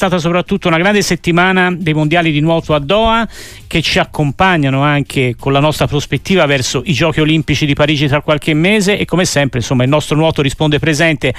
stata soprattutto una grande settimana dei mondiali di nuoto a Doha che ci accompagnano anche con la nostra prospettiva verso i giochi olimpici di Parigi tra qualche mese e come sempre insomma il nostro nuoto risponde presente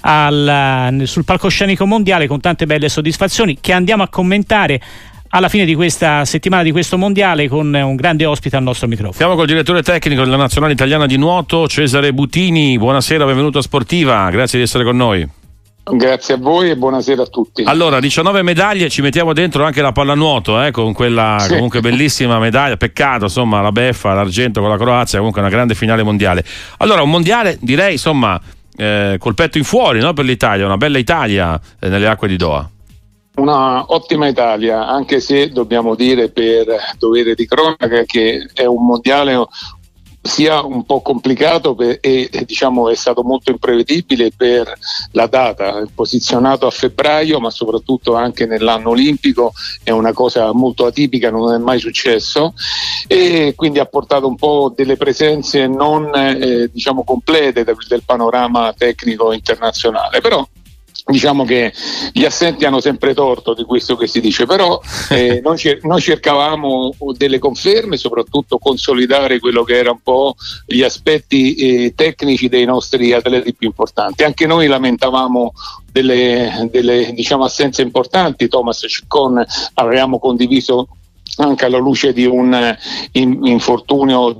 al, sul palcoscenico mondiale con tante belle soddisfazioni che andiamo a commentare alla fine di questa settimana di questo mondiale con un grande ospite al nostro microfono. Siamo col direttore tecnico della nazionale italiana di nuoto Cesare Butini. Buonasera, benvenuto a Sportiva, grazie di essere con noi. Grazie a voi e buonasera a tutti. Allora, 19 medaglie, ci mettiamo dentro anche la pallanuoto, eh, con quella sì. comunque bellissima medaglia. Peccato, insomma, la beffa, l'argento con la Croazia, comunque una grande finale mondiale. Allora, un mondiale, direi, insomma, eh, col petto in fuori no, per l'Italia, una bella Italia eh, nelle acque di Doha. Una ottima Italia, anche se dobbiamo dire per dovere di cronaca che è un mondiale sia un po' complicato per, e diciamo è stato molto imprevedibile per la data, posizionato a febbraio ma soprattutto anche nell'anno olimpico. È una cosa molto atipica, non è mai successo. E quindi ha portato un po' delle presenze non eh, diciamo complete del, del panorama tecnico internazionale, però diciamo che gli assenti hanno sempre torto di questo che si dice, però eh, noi, cer- noi, cercavamo delle conferme, soprattutto consolidare quello che era un po' gli aspetti eh, tecnici dei nostri atleti più importanti. Anche noi lamentavamo delle, delle diciamo, assenze importanti, Thomas Ciccon avevamo condiviso anche alla luce di un eh, infortunio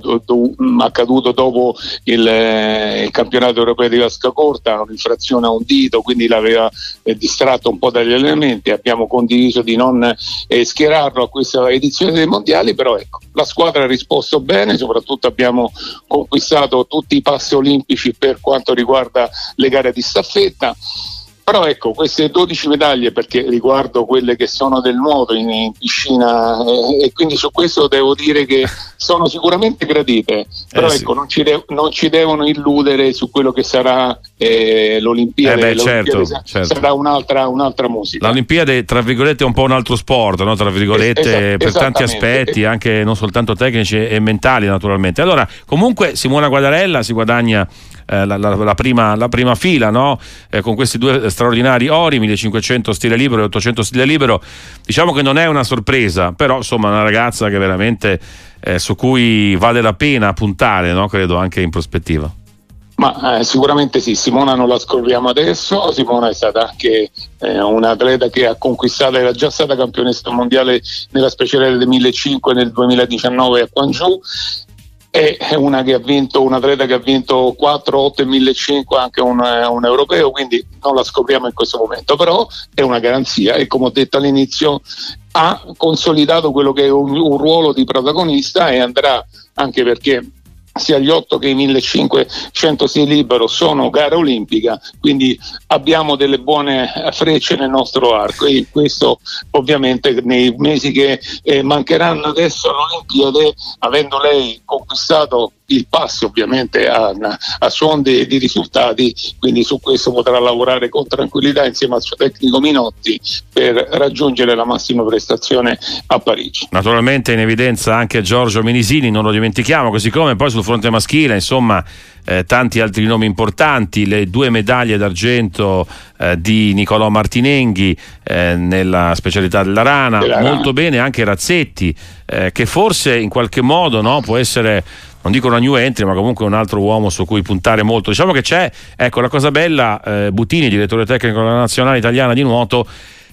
accaduto dopo il, eh, il, campionato europeo di vasca corta, un'infrazione a un dito, quindi l'aveva eh, distratto un po' dagli allenamenti. Abbiamo condiviso di non schierarlo a questa edizione dei mondiali, però ecco, la squadra ha risposto bene, soprattutto abbiamo conquistato tutti i passi olimpici per quanto riguarda le gare di staffetta. Però ecco, queste 12 medaglie, perché riguardo quelle che sono del nuoto in, in piscina, eh, e quindi su questo devo dire che sono sicuramente gradite, però eh, ecco, sì. non, ci de- non, ci devono illudere su quello che sarà eh, l'Olimpiade. Eh beh, certo, certo. Sarà un'altra, un'altra, musica. L'Olimpiade, tra virgolette, è un po' un altro sport, no? tra virgolette, es- per tanti aspetti, anche non soltanto tecnici e mentali, naturalmente. Allora, comunque, Simona Guadarella si guadagna eh, la, la, la, prima, la, prima, fila no? eh, con questi due straordinari ori 1500 stile libero e 800 stile libero diciamo che non è una sorpresa però insomma una ragazza che veramente eh, su cui vale la pena puntare no? credo anche in prospettiva ma eh, sicuramente sì, Simona non la scorriamo adesso, Simona è stata anche eh, un'atleta che ha conquistato, era già stata campionessa mondiale nella speciale del 2005 nel 2019 a Guangzhou è una che ha vinto, un atleta che ha vinto 4, 8 e 1500 anche un, un, europeo, quindi non la scopriamo in questo momento, però è una garanzia e come ho detto all'inizio ha consolidato quello che è un, un ruolo di protagonista e andrà anche perché sia gli 8 che i 1500 sia libero sono gara olimpica, quindi abbiamo delle buone frecce nel nostro arco e questo ovviamente nei mesi che eh, mancheranno adesso all'Olimpiade, avendo lei conquistato il passo ovviamente a, a suon di, di, risultati, quindi su questo potrà lavorare con tranquillità insieme al suo tecnico Minotti per raggiungere la massima prestazione a Parigi. Naturalmente in evidenza anche Giorgio Minisini, non lo dimentichiamo, così come poi sul fronte maschile, insomma, eh, tanti altri nomi importanti, le due medaglie d'argento eh, di Nicolò Martinenghi eh, nella specialità della rana, della molto rana. bene anche Razzetti, eh, che forse in qualche modo no, può essere non dico una new entry, ma comunque un altro uomo su cui puntare molto. Diciamo che c'è, ecco, la cosa bella, eh, Butini, direttore tecnico della nazionale italiana di nuoto,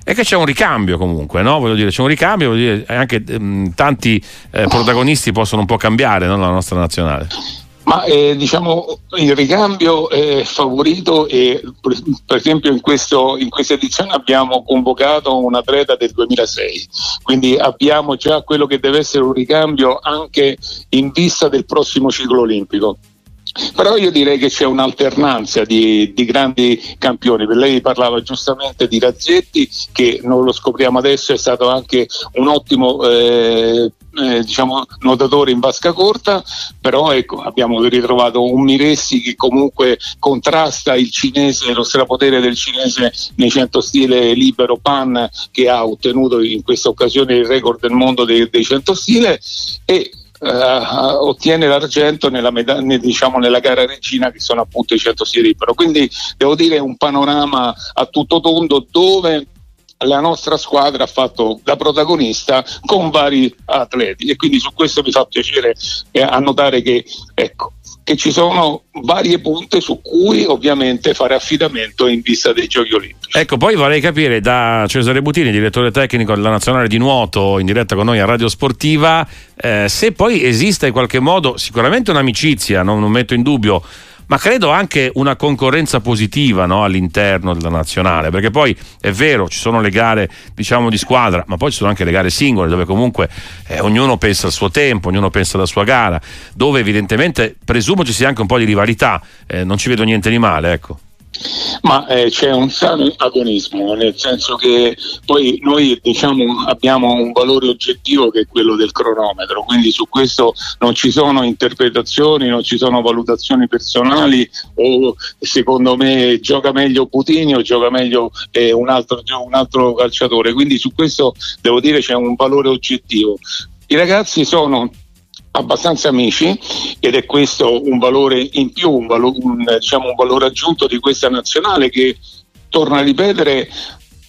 è che c'è un ricambio comunque, no? Voglio dire, c'è un ricambio, voglio dire, anche mh, mm, tanti eh, protagonisti possono un po' cambiare no? la nostra nazionale. Ma eh, diciamo il ricambio è favorito e per esempio in, questo, in, questa edizione abbiamo convocato un atleta del 2006, quindi abbiamo già quello che deve essere un ricambio anche in vista del prossimo ciclo olimpico. Però io direi che c'è un'alternanza di, di, grandi campioni. Lei parlava giustamente di Razzetti, che non lo scopriamo adesso, è stato anche un ottimo eh, eh, diciamo, nuotatore in vasca corta, però ecco, abbiamo ritrovato un Miressi che comunque contrasta il cinese, lo strapotere del cinese nei 100 stile libero pan che ha ottenuto in questa occasione il record del mondo dei, dei 100 stile e Uh, ottiene l'argento nella, meda- diciamo, nella, gara regina che sono appunto i 100 stile libero. Quindi devo dire un panorama a tutto tondo dove la nostra squadra ha fatto da protagonista con vari atleti e quindi su questo mi fa piacere eh, annotare che ecco, che ci sono varie punte su cui ovviamente fare affidamento in vista dei giochi olimpici. Ecco, poi vorrei capire da Cesare Butini, direttore tecnico della nazionale di nuoto in diretta con noi a Radio Sportiva, eh, se poi esiste in qualche modo sicuramente un'amicizia, non, non metto in dubbio, ma credo anche una concorrenza positiva no, all'interno della nazionale, perché poi è vero, ci sono le gare diciamo di squadra, ma poi ci sono anche le gare singole dove comunque eh, ognuno pensa al suo tempo, ognuno pensa alla sua gara, dove evidentemente presumo ci sia anche un po' di rivalità, eh, non ci vedo niente di male, ecco. Ma eh, c'è un sano agonismo, nel senso che poi noi diciamo, abbiamo un valore oggettivo che è quello del cronometro, quindi su questo non ci sono interpretazioni, non ci sono valutazioni personali o secondo me gioca meglio Putini o gioca meglio eh, un, altro, un altro calciatore, quindi su questo devo dire c'è un valore oggettivo. I ragazzi sono abbastanza amici ed è questo un valore in più, un, valo, un, diciamo, un valore aggiunto di questa nazionale che torno a ripetere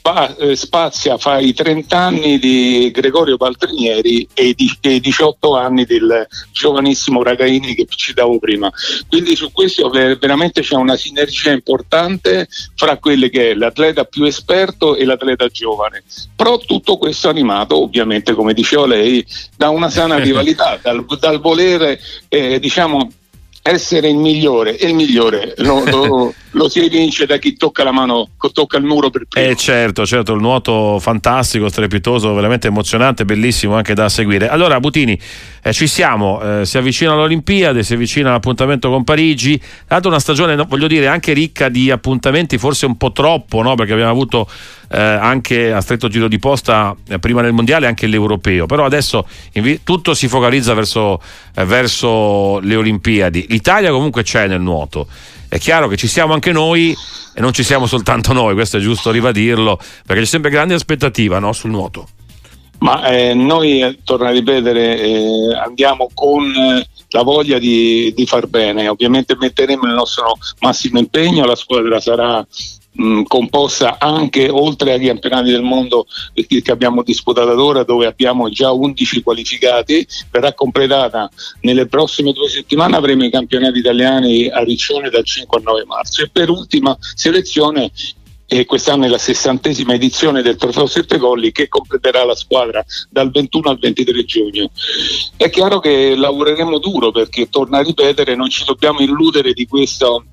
spa, eh, spazia fra i 30 anni di Gregorio Paltrinieri e i 18 anni del giovanissimo Ragaini che citavo prima. Quindi su questo veramente c'è una sinergia importante fra quelle che è l'atleta più esperto e l'atleta giovane. Però tutto questo animato, ovviamente, come diceva lei, da una sana rivalità, dal, dal volere eh, diciamo essere il migliore e il migliore lo, lo, lo, si evince da chi tocca la mano, tocca il muro per primo. Eh certo, certo, il nuoto fantastico, strepitoso, veramente emozionante, bellissimo anche da seguire. Allora Butini, eh, ci siamo, eh, si avvicina l'Olimpiade, si avvicina l'appuntamento con Parigi, è stata una stagione, voglio dire, anche ricca di appuntamenti, forse un po' troppo, no? perché abbiamo avuto eh, anche a stretto giro di posta eh, prima del mondiale anche l'europeo, però adesso invi- tutto si focalizza verso, eh, verso le Olimpiadi. L'Italia comunque c'è nel nuoto. È chiaro che ci siamo anche noi e non ci siamo soltanto noi, questo è giusto ribadirlo, perché c'è sempre grande aspettativa no, sul nuoto. Ma eh, noi, eh, torno a ripetere, eh, andiamo con eh, la voglia di, di, far bene. Ovviamente metteremo il nostro massimo impegno, la squadra sarà composta anche oltre ai campionati del mondo che abbiamo disputato ad ora dove abbiamo già 11 qualificati verrà completata nelle prossime due settimane avremo i campionati italiani a Riccione dal 5 al 9 marzo e per ultima selezione e quest'anno è la sessantesima edizione del Trofeo Sette Colli che completerà la squadra dal 21 al 23 giugno. È chiaro che lavoreremo duro perché, torno a ripetere, non ci dobbiamo illudere di questo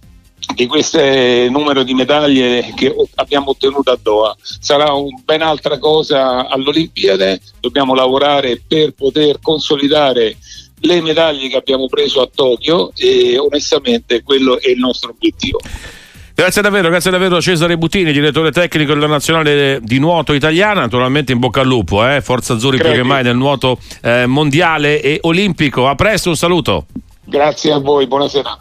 di questo numero di medaglie che abbiamo ottenuto a Doha. Sarà un, ben altra cosa all'Olimpiade, dobbiamo lavorare per poter consolidare le medaglie che abbiamo preso a Tokyo e onestamente quello è il nostro obiettivo. Grazie davvero, grazie davvero a Cesare Butini, direttore tecnico della nazionale di nuoto italiana. Naturalmente in bocca al lupo, eh? Forza Azzurri più che mai nel nuoto eh, mondiale e olimpico. A presto, un saluto. Grazie a voi, buonasera.